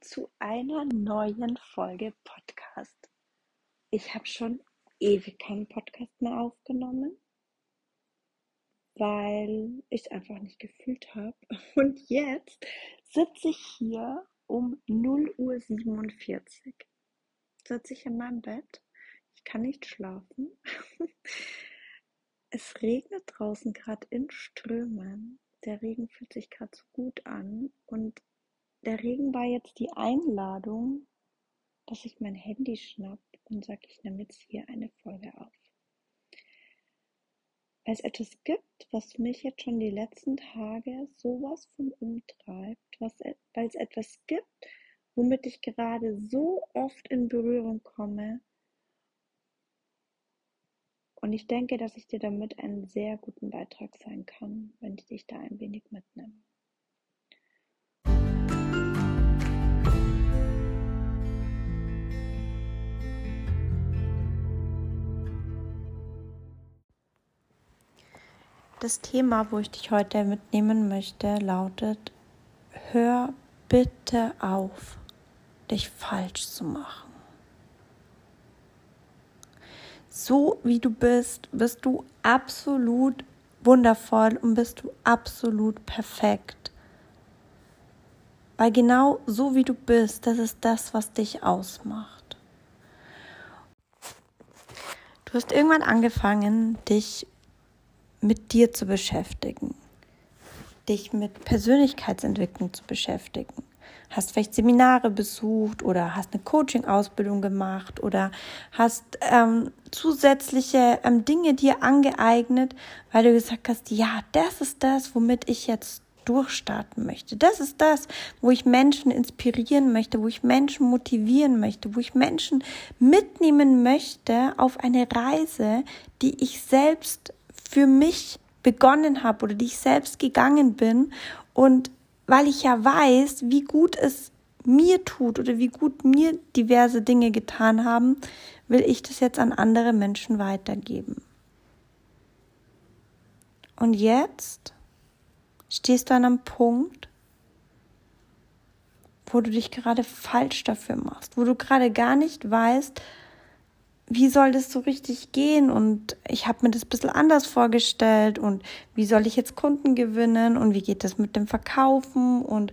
Zu einer neuen Folge Podcast. Ich habe schon ewig keinen Podcast mehr aufgenommen, weil ich es einfach nicht gefühlt habe. Und jetzt sitze ich hier um 0.47 Uhr. Sitze ich in meinem Bett. Ich kann nicht schlafen. Es regnet draußen gerade in Strömen. Der Regen fühlt sich gerade so gut an und der Regen war jetzt die Einladung, dass ich mein Handy schnapp und sage, ich nehme jetzt hier eine Folge auf. Weil es etwas gibt, was mich jetzt schon die letzten Tage sowas von umtreibt, was, weil es etwas gibt, womit ich gerade so oft in Berührung komme. Und ich denke, dass ich dir damit einen sehr guten Beitrag sein kann, wenn ich dich da ein wenig mitnehme. Das Thema, wo ich dich heute mitnehmen möchte, lautet, hör bitte auf, dich falsch zu machen. So wie du bist, bist du absolut wundervoll und bist du absolut perfekt. Weil genau so wie du bist, das ist das, was dich ausmacht. Du hast irgendwann angefangen, dich mit dir zu beschäftigen, dich mit Persönlichkeitsentwicklung zu beschäftigen. Hast vielleicht Seminare besucht oder hast eine Coaching-Ausbildung gemacht oder hast ähm, zusätzliche ähm, Dinge dir angeeignet, weil du gesagt hast, ja, das ist das, womit ich jetzt durchstarten möchte. Das ist das, wo ich Menschen inspirieren möchte, wo ich Menschen motivieren möchte, wo ich Menschen mitnehmen möchte auf eine Reise, die ich selbst für mich begonnen habe oder die ich selbst gegangen bin und weil ich ja weiß, wie gut es mir tut oder wie gut mir diverse Dinge getan haben, will ich das jetzt an andere Menschen weitergeben. Und jetzt stehst du an einem Punkt, wo du dich gerade falsch dafür machst, wo du gerade gar nicht weißt, wie soll das so richtig gehen? Und ich habe mir das ein bisschen anders vorgestellt. Und wie soll ich jetzt Kunden gewinnen? Und wie geht das mit dem Verkaufen? Und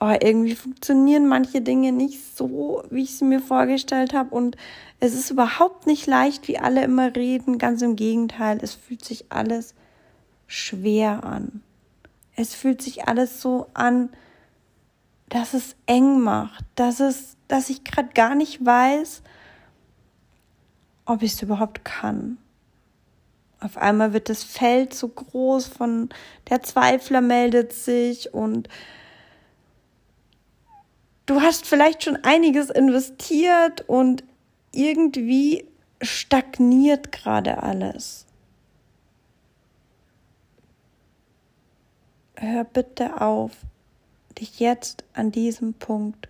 oh, irgendwie funktionieren manche Dinge nicht so, wie ich sie mir vorgestellt habe und es ist überhaupt nicht leicht, wie alle immer reden, ganz im Gegenteil, es fühlt sich alles schwer an. Es fühlt sich alles so an, dass es eng macht, dass es, dass ich gerade gar nicht weiß, ob ich es überhaupt kann. Auf einmal wird das Feld so groß von der Zweifler meldet sich und du hast vielleicht schon einiges investiert und irgendwie stagniert gerade alles. Hör bitte auf, dich jetzt an diesem Punkt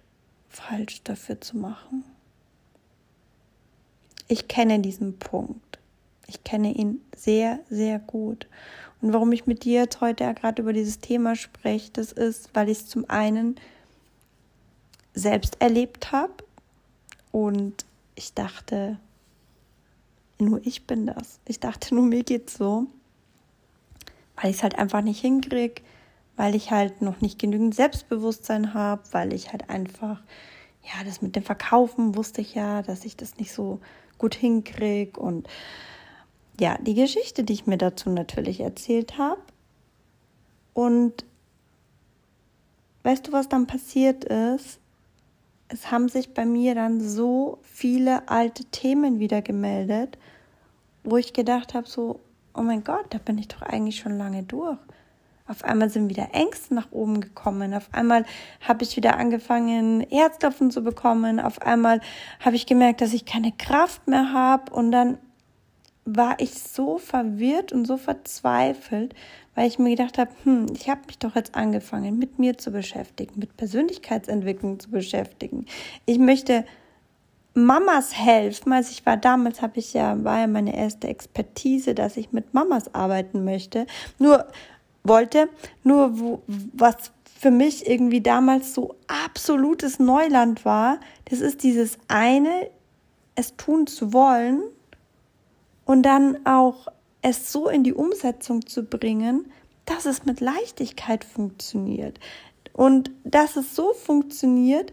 falsch dafür zu machen. Ich kenne diesen Punkt. Ich kenne ihn sehr, sehr gut. Und warum ich mit dir jetzt heute gerade über dieses Thema spreche, das ist, weil ich es zum einen selbst erlebt habe und ich dachte, nur ich bin das. Ich dachte, nur mir geht's so, weil ich es halt einfach nicht hinkriege, weil ich halt noch nicht genügend Selbstbewusstsein habe, weil ich halt einfach, ja, das mit dem Verkaufen wusste ich ja, dass ich das nicht so gut hinkriege und ja, die Geschichte, die ich mir dazu natürlich erzählt habe. Und weißt du, was dann passiert ist? Es haben sich bei mir dann so viele alte Themen wieder gemeldet, wo ich gedacht habe, so, oh mein Gott, da bin ich doch eigentlich schon lange durch. Auf einmal sind wieder Ängste nach oben gekommen. Auf einmal habe ich wieder angefangen, Herzklopfen zu bekommen. Auf einmal habe ich gemerkt, dass ich keine Kraft mehr habe. Und dann war ich so verwirrt und so verzweifelt, weil ich mir gedacht habe, hm, ich habe mich doch jetzt angefangen, mit mir zu beschäftigen, mit Persönlichkeitsentwicklung zu beschäftigen. Ich möchte Mamas helfen. Also ich war damals, habe ich ja, war ja meine erste Expertise, dass ich mit Mamas arbeiten möchte. Nur wollte. Nur wo, was für mich irgendwie damals so absolutes Neuland war. Das ist dieses eine, es tun zu wollen und dann auch es so in die Umsetzung zu bringen, dass es mit Leichtigkeit funktioniert. Und dass es so funktioniert,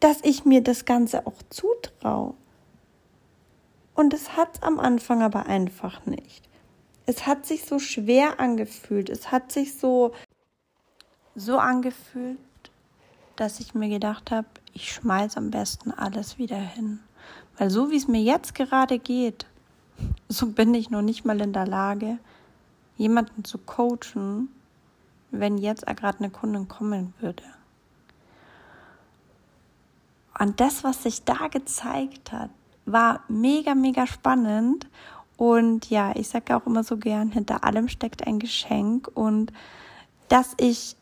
dass ich mir das Ganze auch zutraue. Und es hat am Anfang aber einfach nicht. Es hat sich so schwer angefühlt. Es hat sich so, so angefühlt, dass ich mir gedacht habe, ich schmeiß am besten alles wieder hin. Weil so wie es mir jetzt gerade geht, so bin ich noch nicht mal in der Lage, jemanden zu coachen, wenn jetzt gerade eine Kundin kommen würde. Und das, was sich da gezeigt hat, war mega, mega spannend. Und ja, ich sage auch immer so gern, hinter allem steckt ein Geschenk. Und dass ich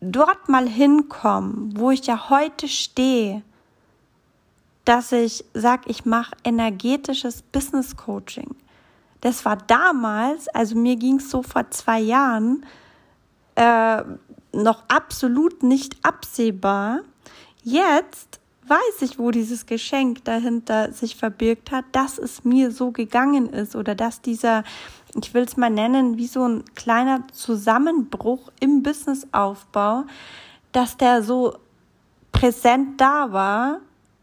dort mal hinkomme, wo ich ja heute stehe, dass ich sage, ich mache energetisches Business Coaching. Das war damals, also mir ging es so vor zwei Jahren, äh, noch absolut nicht absehbar. Jetzt weiß ich, wo dieses Geschenk dahinter sich verbirgt hat, dass es mir so gegangen ist oder dass dieser, ich will es mal nennen, wie so ein kleiner Zusammenbruch im Businessaufbau, dass der so präsent da war,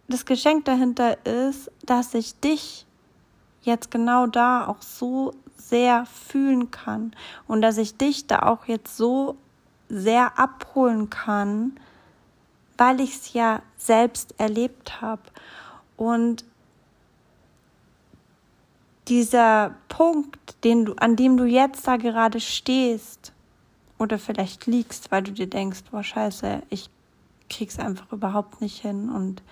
das Geschenk dahinter ist, dass ich dich jetzt genau da auch so sehr fühlen kann und dass ich dich da auch jetzt so sehr abholen kann, weil ich es ja selbst erlebt habe. Und dieser Punkt, den du, an dem du jetzt da gerade stehst oder vielleicht liegst, weil du dir denkst, boah, scheiße, ich krieg's einfach überhaupt nicht hin und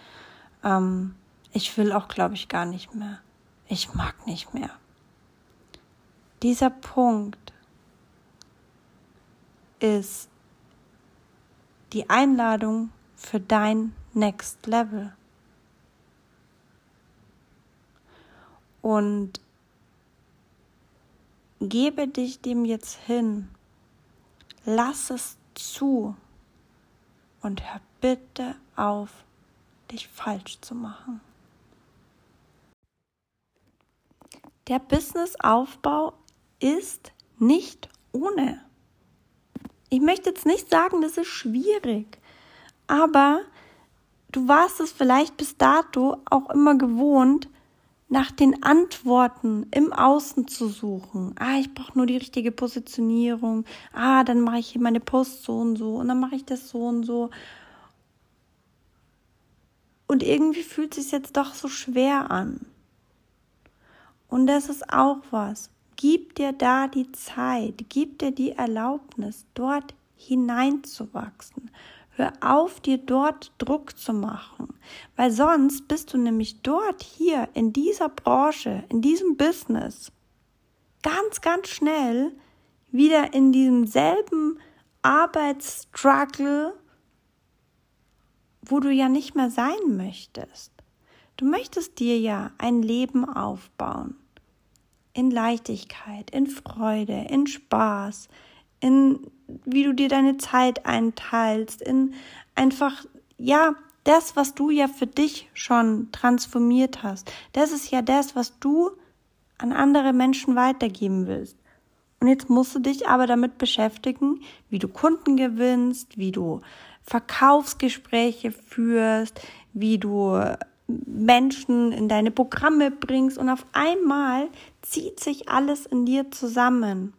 ähm, ich will auch, glaube ich, gar nicht mehr. Ich mag nicht mehr. Dieser Punkt ist die Einladung für dein Next Level. Und gebe dich dem jetzt hin. Lass es zu und hör bitte auf, dich falsch zu machen. Der Businessaufbau ist nicht ohne. Ich möchte jetzt nicht sagen, das ist schwierig, aber du warst es vielleicht bis dato auch immer gewohnt, nach den Antworten im Außen zu suchen. Ah, ich brauche nur die richtige Positionierung. Ah, dann mache ich hier meine Post so und so und dann mache ich das so und so. Und irgendwie fühlt es sich jetzt doch so schwer an. Und das ist auch was. Gib dir da die Zeit, gib dir die Erlaubnis, dort hineinzuwachsen. Hör auf, dir dort Druck zu machen, weil sonst bist du nämlich dort hier in dieser Branche, in diesem Business ganz, ganz schnell wieder in diesem selben Arbeitsstruggle wo du ja nicht mehr sein möchtest. Du möchtest dir ja ein Leben aufbauen. In Leichtigkeit, in Freude, in Spaß, in wie du dir deine Zeit einteilst, in einfach, ja, das, was du ja für dich schon transformiert hast. Das ist ja das, was du an andere Menschen weitergeben willst. Und jetzt musst du dich aber damit beschäftigen, wie du Kunden gewinnst, wie du Verkaufsgespräche führst, wie du Menschen in deine Programme bringst und auf einmal zieht sich alles in dir zusammen.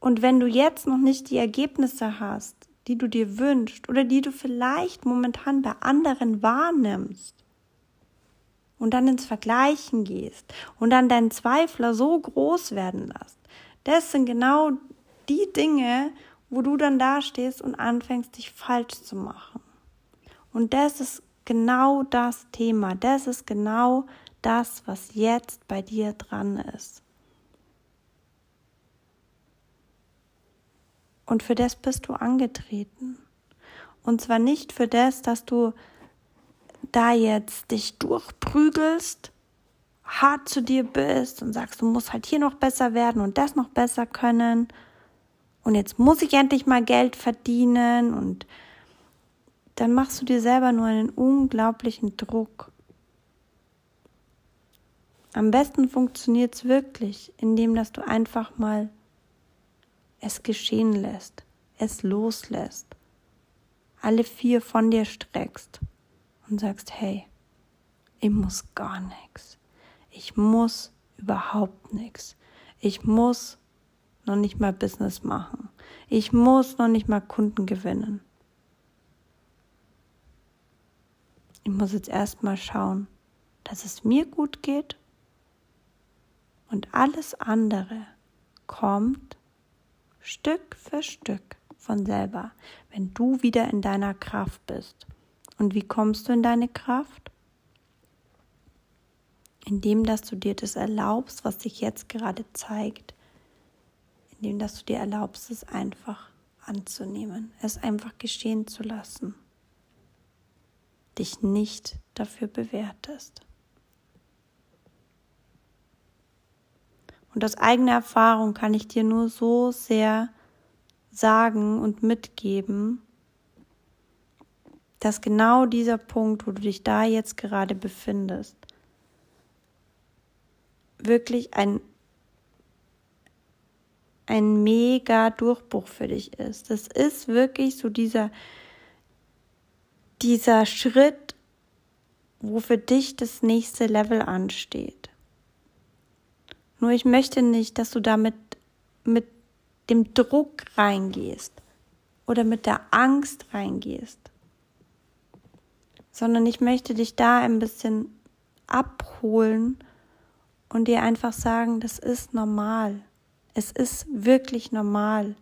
Und wenn du jetzt noch nicht die Ergebnisse hast, die du dir wünschst oder die du vielleicht momentan bei anderen wahrnimmst und dann ins Vergleichen gehst und dann deinen Zweifler so groß werden lässt, das sind genau die Dinge, wo du dann dastehst und anfängst, dich falsch zu machen. Und das ist genau das Thema. Das ist genau das, was jetzt bei dir dran ist. Und für das bist du angetreten. Und zwar nicht für das, dass du da jetzt dich durchprügelst, hart zu dir bist und sagst, du musst halt hier noch besser werden und das noch besser können, und jetzt muss ich endlich mal Geld verdienen und dann machst du dir selber nur einen unglaublichen Druck. Am besten funktioniert es wirklich, indem dass du einfach mal es geschehen lässt, es loslässt, alle vier von dir streckst und sagst, hey, ich muss gar nichts. Ich muss überhaupt nichts. Ich muss noch nicht mal Business machen. Ich muss noch nicht mal Kunden gewinnen. Ich muss jetzt erstmal schauen, dass es mir gut geht und alles andere kommt Stück für Stück von selber, wenn du wieder in deiner Kraft bist. Und wie kommst du in deine Kraft? Indem, dass du dir das erlaubst, was sich jetzt gerade zeigt. Indem, dass du dir erlaubst, es einfach anzunehmen, es einfach geschehen zu lassen. Dich nicht dafür bewertest. Und aus eigener Erfahrung kann ich dir nur so sehr sagen und mitgeben, dass genau dieser Punkt, wo du dich da jetzt gerade befindest, wirklich ein, ein mega Durchbruch für dich ist. Das ist wirklich so dieser, dieser Schritt, wo für dich das nächste Level ansteht. Nur ich möchte nicht, dass du damit mit dem Druck reingehst oder mit der Angst reingehst, sondern ich möchte dich da ein bisschen abholen und dir einfach sagen, das ist normal. Es ist wirklich normal,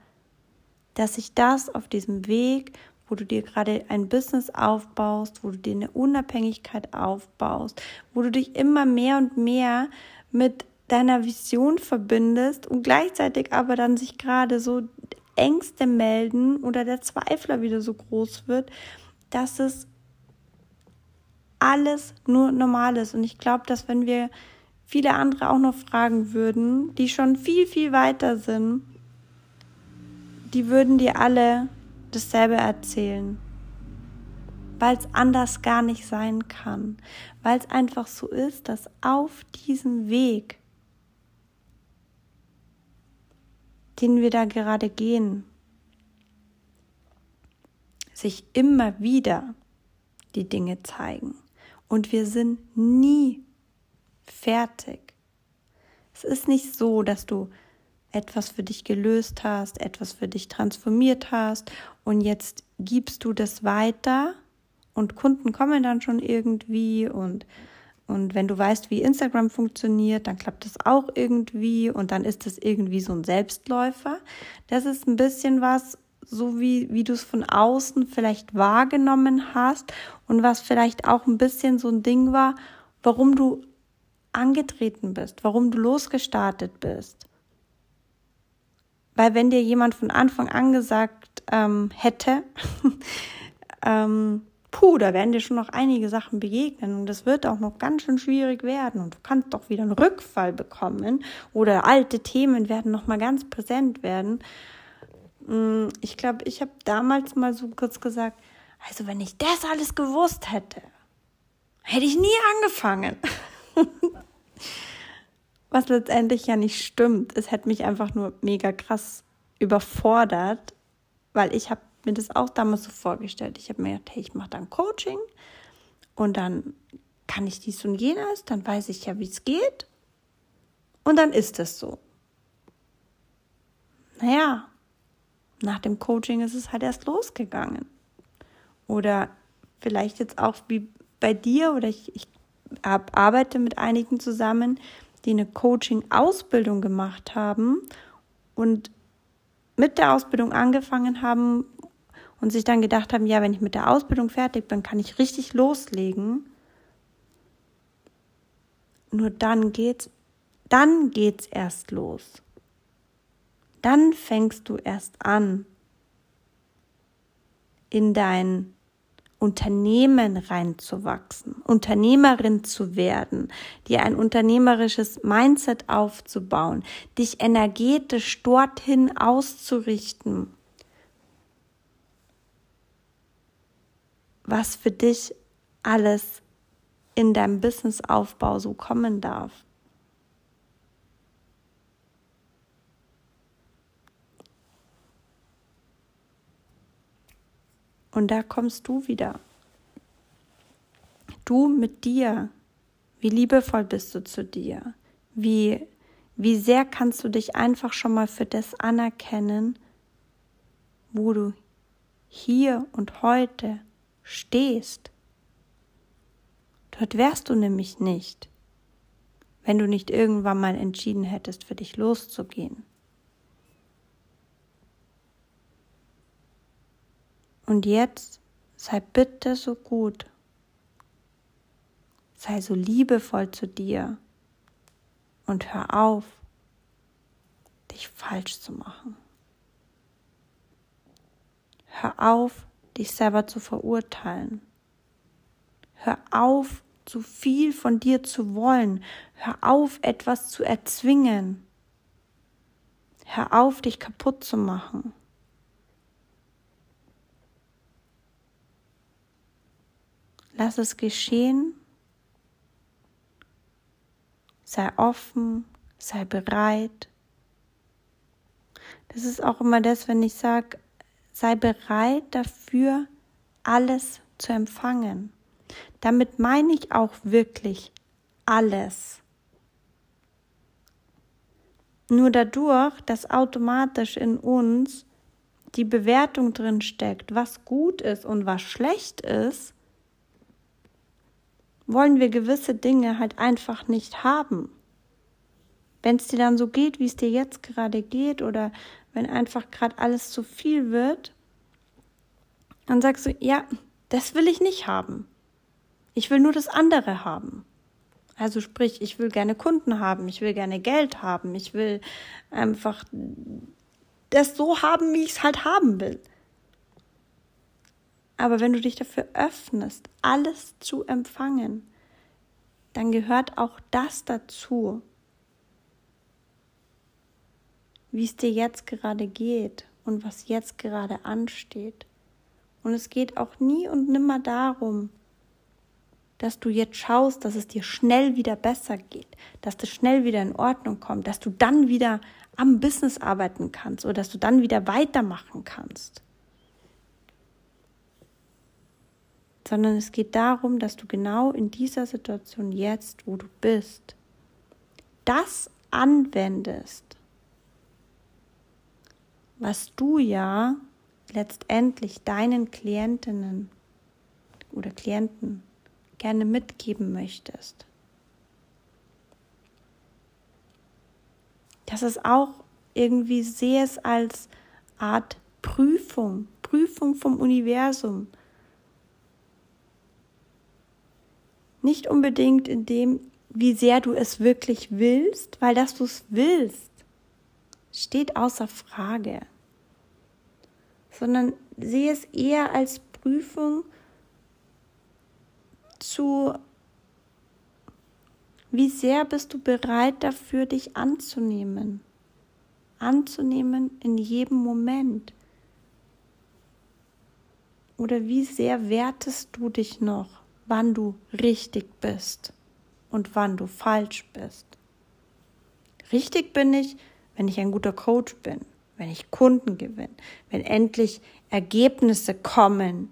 dass sich das auf diesem Weg, wo du dir gerade ein Business aufbaust, wo du dir eine Unabhängigkeit aufbaust, wo du dich immer mehr und mehr mit deiner Vision verbindest und gleichzeitig aber dann sich gerade so Ängste melden oder der Zweifler wieder so groß wird, dass es alles nur normal ist. Und ich glaube, dass wenn wir viele andere auch noch fragen würden, die schon viel, viel weiter sind, die würden dir alle dasselbe erzählen. Weil es anders gar nicht sein kann. Weil es einfach so ist, dass auf diesem Weg den wir da gerade gehen, sich immer wieder die Dinge zeigen. Und wir sind nie fertig. Es ist nicht so, dass du etwas für dich gelöst hast, etwas für dich transformiert hast und jetzt gibst du das weiter und Kunden kommen dann schon irgendwie und und wenn du weißt, wie Instagram funktioniert, dann klappt das auch irgendwie und dann ist das irgendwie so ein Selbstläufer. Das ist ein bisschen was, so wie, wie du es von außen vielleicht wahrgenommen hast und was vielleicht auch ein bisschen so ein Ding war, warum du angetreten bist, warum du losgestartet bist. Weil wenn dir jemand von Anfang an gesagt ähm, hätte, ähm, puh, da werden dir schon noch einige Sachen begegnen und es wird auch noch ganz schön schwierig werden und du kannst doch wieder einen Rückfall bekommen oder alte Themen werden noch mal ganz präsent werden. Mm, ich glaube, ich habe damals mal so kurz gesagt, also wenn ich das alles gewusst hätte, hätte ich nie angefangen. Was letztendlich ja nicht stimmt. Es hätte mich einfach nur mega krass überfordert, weil ich habe mir das auch damals so vorgestellt. Ich habe mir gedacht, hey, ich mache dann Coaching und dann kann ich dies und jenes, dann weiß ich ja, wie es geht und dann ist es so. Naja, nach dem Coaching ist es halt erst losgegangen. Oder vielleicht jetzt auch wie bei dir oder ich, ich arbeite mit einigen zusammen, die eine Coaching-Ausbildung gemacht haben und mit der Ausbildung angefangen haben und sich dann gedacht haben, ja, wenn ich mit der Ausbildung fertig bin, kann ich richtig loslegen. Nur dann geht's, dann geht's erst los. Dann fängst du erst an, in dein Unternehmen reinzuwachsen, Unternehmerin zu werden, dir ein unternehmerisches Mindset aufzubauen, dich energetisch dorthin auszurichten, was für dich alles in deinem Businessaufbau so kommen darf. Und da kommst du wieder. Du mit dir. Wie liebevoll bist du zu dir? Wie, wie sehr kannst du dich einfach schon mal für das anerkennen, wo du hier und heute stehst? Dort wärst du nämlich nicht, wenn du nicht irgendwann mal entschieden hättest, für dich loszugehen. Und jetzt sei bitte so gut, sei so liebevoll zu dir und hör auf, dich falsch zu machen. Hör auf, dich selber zu verurteilen. Hör auf, zu viel von dir zu wollen. Hör auf, etwas zu erzwingen. Hör auf, dich kaputt zu machen. Lass es geschehen. Sei offen, sei bereit. Das ist auch immer das, wenn ich sage, sei bereit dafür, alles zu empfangen. Damit meine ich auch wirklich alles. Nur dadurch, dass automatisch in uns die Bewertung drin steckt, was gut ist und was schlecht ist, wollen wir gewisse Dinge halt einfach nicht haben. Wenn es dir dann so geht, wie es dir jetzt gerade geht, oder wenn einfach gerade alles zu viel wird, dann sagst du, ja, das will ich nicht haben. Ich will nur das andere haben. Also sprich, ich will gerne Kunden haben, ich will gerne Geld haben, ich will einfach das so haben, wie ich es halt haben will. Aber wenn du dich dafür öffnest, alles zu empfangen, dann gehört auch das dazu, wie es dir jetzt gerade geht und was jetzt gerade ansteht. Und es geht auch nie und nimmer darum, dass du jetzt schaust, dass es dir schnell wieder besser geht, dass das schnell wieder in Ordnung kommt, dass du dann wieder am Business arbeiten kannst oder dass du dann wieder weitermachen kannst. sondern es geht darum, dass du genau in dieser Situation jetzt, wo du bist, das anwendest, was du ja letztendlich deinen Klientinnen oder Klienten gerne mitgeben möchtest. Das ist auch irgendwie sehe es als Art Prüfung, Prüfung vom Universum. Nicht unbedingt in dem, wie sehr du es wirklich willst, weil dass du es willst, steht außer Frage, sondern sehe es eher als Prüfung zu, wie sehr bist du bereit dafür, dich anzunehmen, anzunehmen in jedem Moment. Oder wie sehr wertest du dich noch? wann du richtig bist und wann du falsch bist. Richtig bin ich, wenn ich ein guter Coach bin, wenn ich Kunden gewinne, wenn endlich Ergebnisse kommen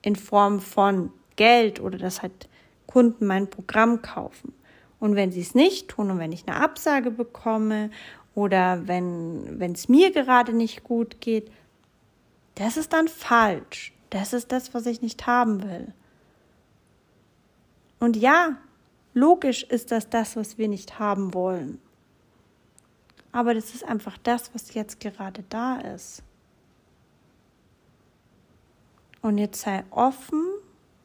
in Form von Geld oder dass halt Kunden mein Programm kaufen. Und wenn sie es nicht tun und wenn ich eine Absage bekomme oder wenn es mir gerade nicht gut geht, das ist dann falsch. Das ist das, was ich nicht haben will. Und ja, logisch ist das das, was wir nicht haben wollen. Aber das ist einfach das, was jetzt gerade da ist. Und jetzt sei offen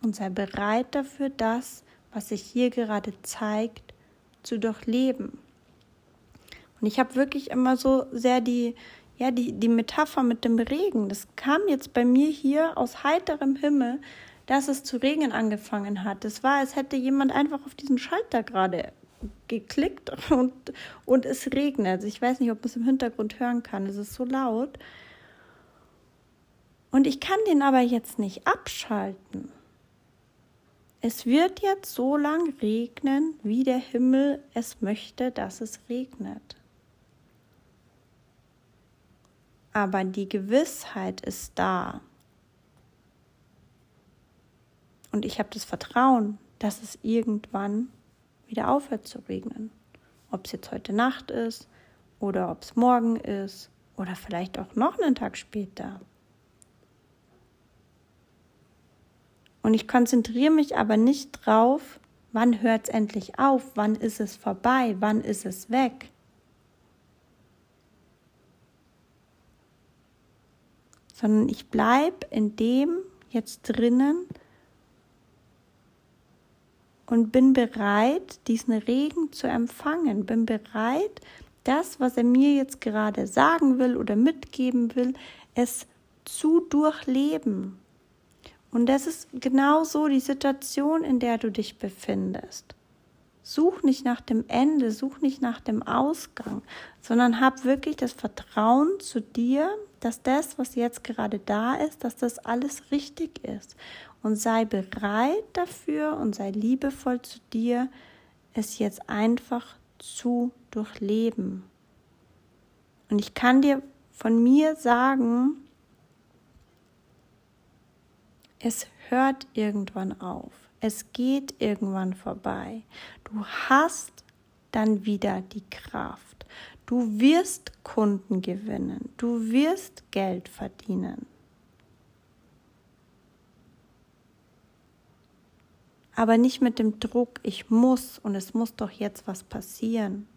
und sei bereit dafür, das, was sich hier gerade zeigt, zu durchleben. Und ich habe wirklich immer so sehr die Ja, die, die Metapher mit dem Regen, das kam jetzt bei mir hier aus heiterem Himmel, dass es zu regnen angefangen hat. Es war, als hätte jemand einfach auf diesen Schalter gerade geklickt und, und es regnet. Ich weiß nicht, ob man es im Hintergrund hören kann. Es ist so laut. Und ich kann den aber jetzt nicht abschalten. Es wird jetzt so lang regnen, wie der Himmel es möchte, dass es regnet. Aber die Gewissheit ist da. Und ich habe das Vertrauen, dass es irgendwann wieder aufhört zu regnen. Ob es jetzt heute Nacht ist oder ob es morgen ist oder vielleicht auch noch einen Tag später. Und ich konzentriere mich aber nicht drauf, wann hört es endlich auf, wann ist es vorbei, wann ist es weg. Sondern ich bleibe in dem jetzt drinnen und bin bereit, diesen Regen zu empfangen, bin bereit, das, was er mir jetzt gerade sagen will oder mitgeben will, es zu durchleben. Und das ist genau so die Situation, in der du dich befindest. Such nicht nach dem Ende, such nicht nach dem Ausgang, sondern hab wirklich das Vertrauen zu dir, dass das, was jetzt gerade da ist, dass das alles richtig ist. Und sei bereit dafür und sei liebevoll zu dir, es jetzt einfach zu durchleben. Und ich kann dir von mir sagen, es hört irgendwann auf. Es geht irgendwann vorbei. Du hast dann wieder die Kraft. Du wirst Kunden gewinnen. Du wirst Geld verdienen. Aber nicht mit dem Druck, ich muss und es muss doch jetzt was passieren,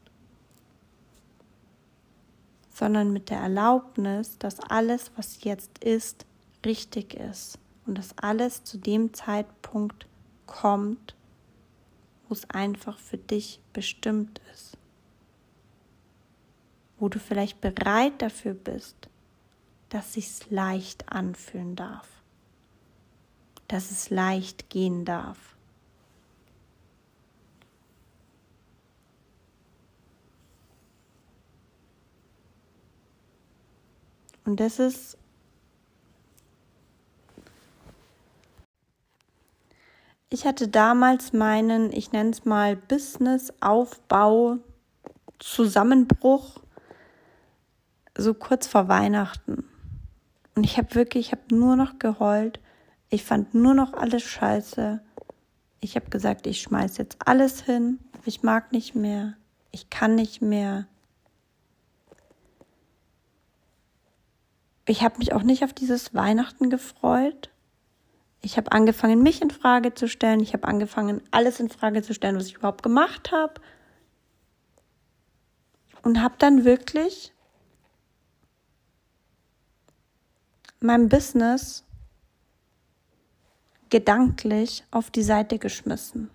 sondern mit der Erlaubnis, dass alles, was jetzt ist, richtig ist und dass alles zu dem Zeitpunkt kommt, wo es einfach für dich bestimmt ist. Wo du vielleicht bereit dafür bist, dass sich's leicht anfühlen darf, dass es leicht gehen darf. Und das ist Ich hatte damals meinen, ich nenne es mal Business-Aufbau, Zusammenbruch, so kurz vor Weihnachten. Und ich habe wirklich, ich habe nur noch geheult. Ich fand nur noch alles scheiße. Ich habe gesagt, ich schmeiß jetzt alles hin. Ich mag nicht mehr. Ich kann nicht mehr. Ich habe mich auch nicht auf dieses Weihnachten gefreut. Ich habe angefangen, mich in Frage zu stellen. Ich habe angefangen, alles in Frage zu stellen, was ich überhaupt gemacht habe. Und habe dann wirklich mein Business gedanklich auf die Seite geschmissen.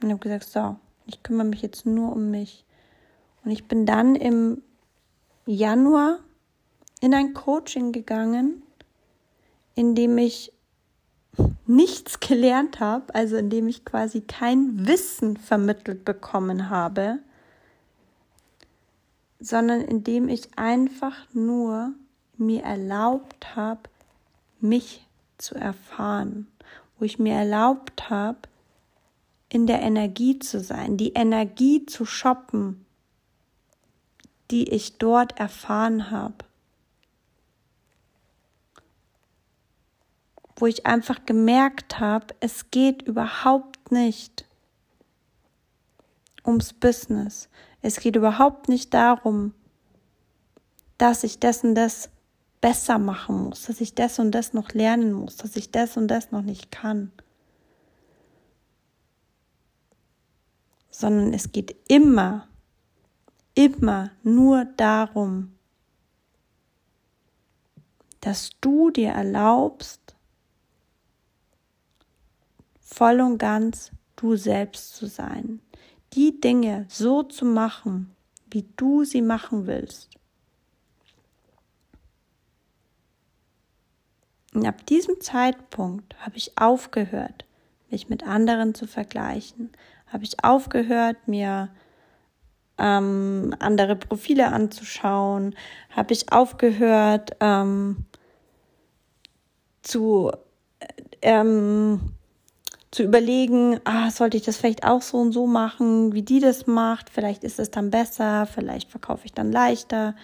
Und habe gesagt, so, ich kümmere mich jetzt nur um mich. Und ich bin dann im Januar in ein Coaching gegangen, in dem ich nichts gelernt habe, also in dem ich quasi kein Wissen vermittelt bekommen habe, sondern in dem ich einfach nur mir erlaubt habe, mich zu erfahren, wo ich mir erlaubt habe, in der Energie zu sein, die Energie zu shoppen, die ich dort erfahren habe. wo ich einfach gemerkt habe, es geht überhaupt nicht ums Business. Es geht überhaupt nicht darum, dass ich das und das besser machen muss, dass ich das und das noch lernen muss, dass ich das und das noch nicht kann. Sondern es geht immer, immer nur darum, dass du dir erlaubst, voll und ganz du selbst zu sein. Die Dinge so zu machen, wie du sie machen willst. Und ab diesem Zeitpunkt habe ich aufgehört, mich mit anderen zu vergleichen. Habe ich aufgehört, mir ähm, andere Profile anzuschauen. Habe ich aufgehört ähm, zu ähm, zu überlegen, ah, sollte ich das vielleicht auch so und so machen, wie die das macht, vielleicht ist es dann besser, vielleicht verkaufe ich dann leichter.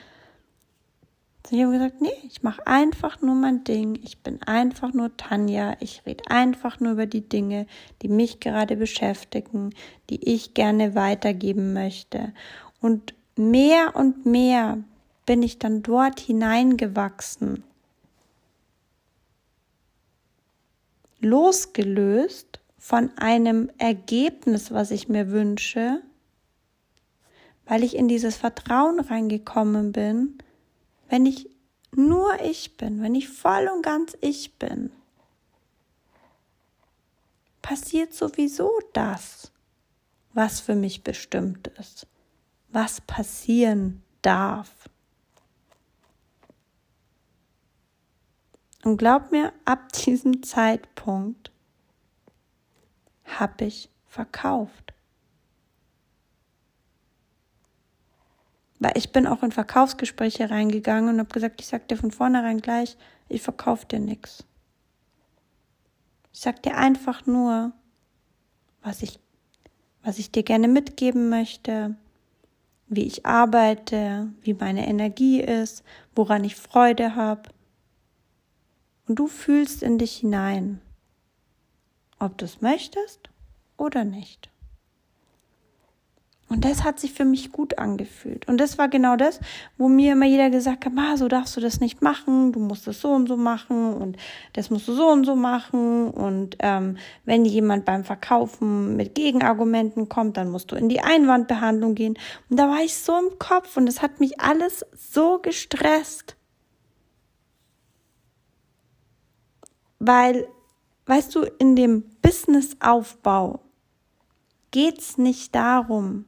Sie haben gesagt, nee, ich mache einfach nur mein Ding. Ich bin einfach nur Tanja. Ich rede einfach nur über die Dinge, die mich gerade beschäftigen, die ich gerne weitergeben möchte. Und mehr und mehr bin ich dann dort hineingewachsen. Losgelöst von einem Ergebnis, was ich mir wünsche, weil ich in dieses Vertrauen reingekommen bin, wenn ich nur ich bin, wenn ich voll und ganz ich bin, passiert sowieso das, was für mich bestimmt ist, was passieren darf. Und glaub mir, ab diesem Zeitpunkt habe ich verkauft. Weil ich bin auch in Verkaufsgespräche reingegangen und habe gesagt, ich sag dir von vornherein gleich, ich verkaufe dir nichts. Ich sag dir einfach nur, was ich, was ich dir gerne mitgeben möchte, wie ich arbeite, wie meine Energie ist, woran ich Freude habe. Und du fühlst in dich hinein, ob du es möchtest oder nicht. Und das hat sich für mich gut angefühlt. Und das war genau das, wo mir immer jeder gesagt hat, ah, so darfst du das nicht machen, du musst das so und so machen und das musst du so und so machen. Und ähm, wenn jemand beim Verkaufen mit Gegenargumenten kommt, dann musst du in die Einwandbehandlung gehen. Und da war ich so im Kopf und es hat mich alles so gestresst. Weil, weißt du, in dem Businessaufbau geht es nicht darum,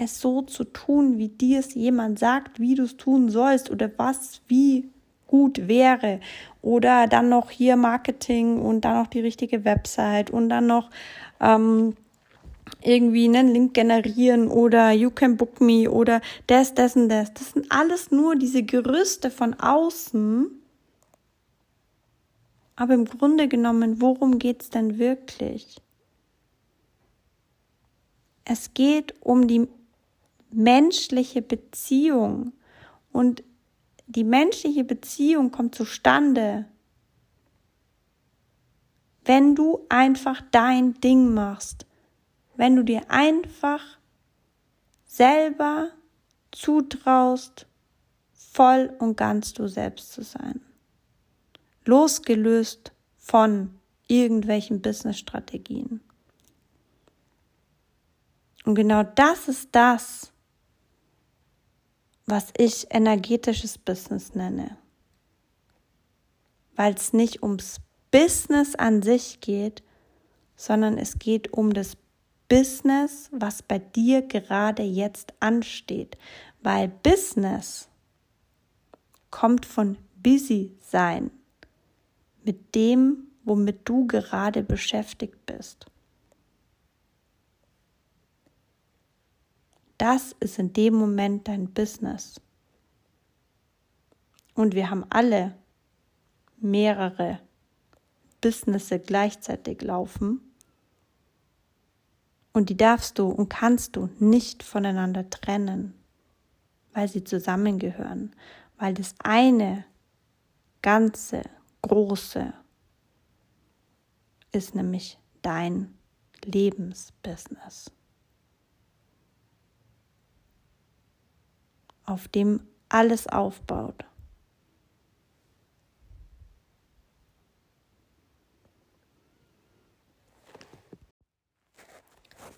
es so zu tun, wie dir es jemand sagt, wie du es tun sollst oder was wie gut wäre. Oder dann noch hier Marketing und dann noch die richtige Website und dann noch ähm, irgendwie einen Link generieren oder You can book me oder das, das und das. Das sind alles nur diese Gerüste von außen. Aber im Grunde genommen, worum geht's denn wirklich? Es geht um die menschliche Beziehung. Und die menschliche Beziehung kommt zustande, wenn du einfach dein Ding machst, wenn du dir einfach selber zutraust, voll und ganz du selbst zu sein. Losgelöst von irgendwelchen Business-Strategien. Und genau das ist das, was ich energetisches Business nenne. Weil es nicht ums Business an sich geht, sondern es geht um das Business, was bei dir gerade jetzt ansteht. Weil Business kommt von busy sein, mit dem, womit du gerade beschäftigt bist. Das ist in dem Moment dein Business. Und wir haben alle mehrere Businesse gleichzeitig laufen. Und die darfst du und kannst du nicht voneinander trennen, weil sie zusammengehören, weil das eine ganze, große ist nämlich dein Lebensbusiness. Auf dem alles aufbaut.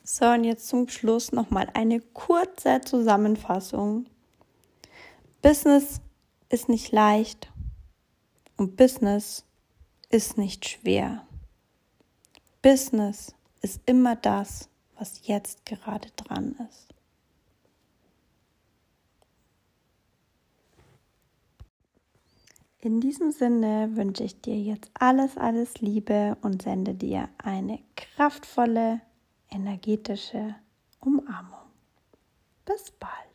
So, und jetzt zum Schluss nochmal eine kurze Zusammenfassung. Business ist nicht leicht und Business ist nicht schwer. Business ist immer das, was jetzt gerade dran ist. In diesem Sinne wünsche ich dir jetzt alles, alles Liebe und sende dir eine kraftvolle, energetische Umarmung. Bis bald.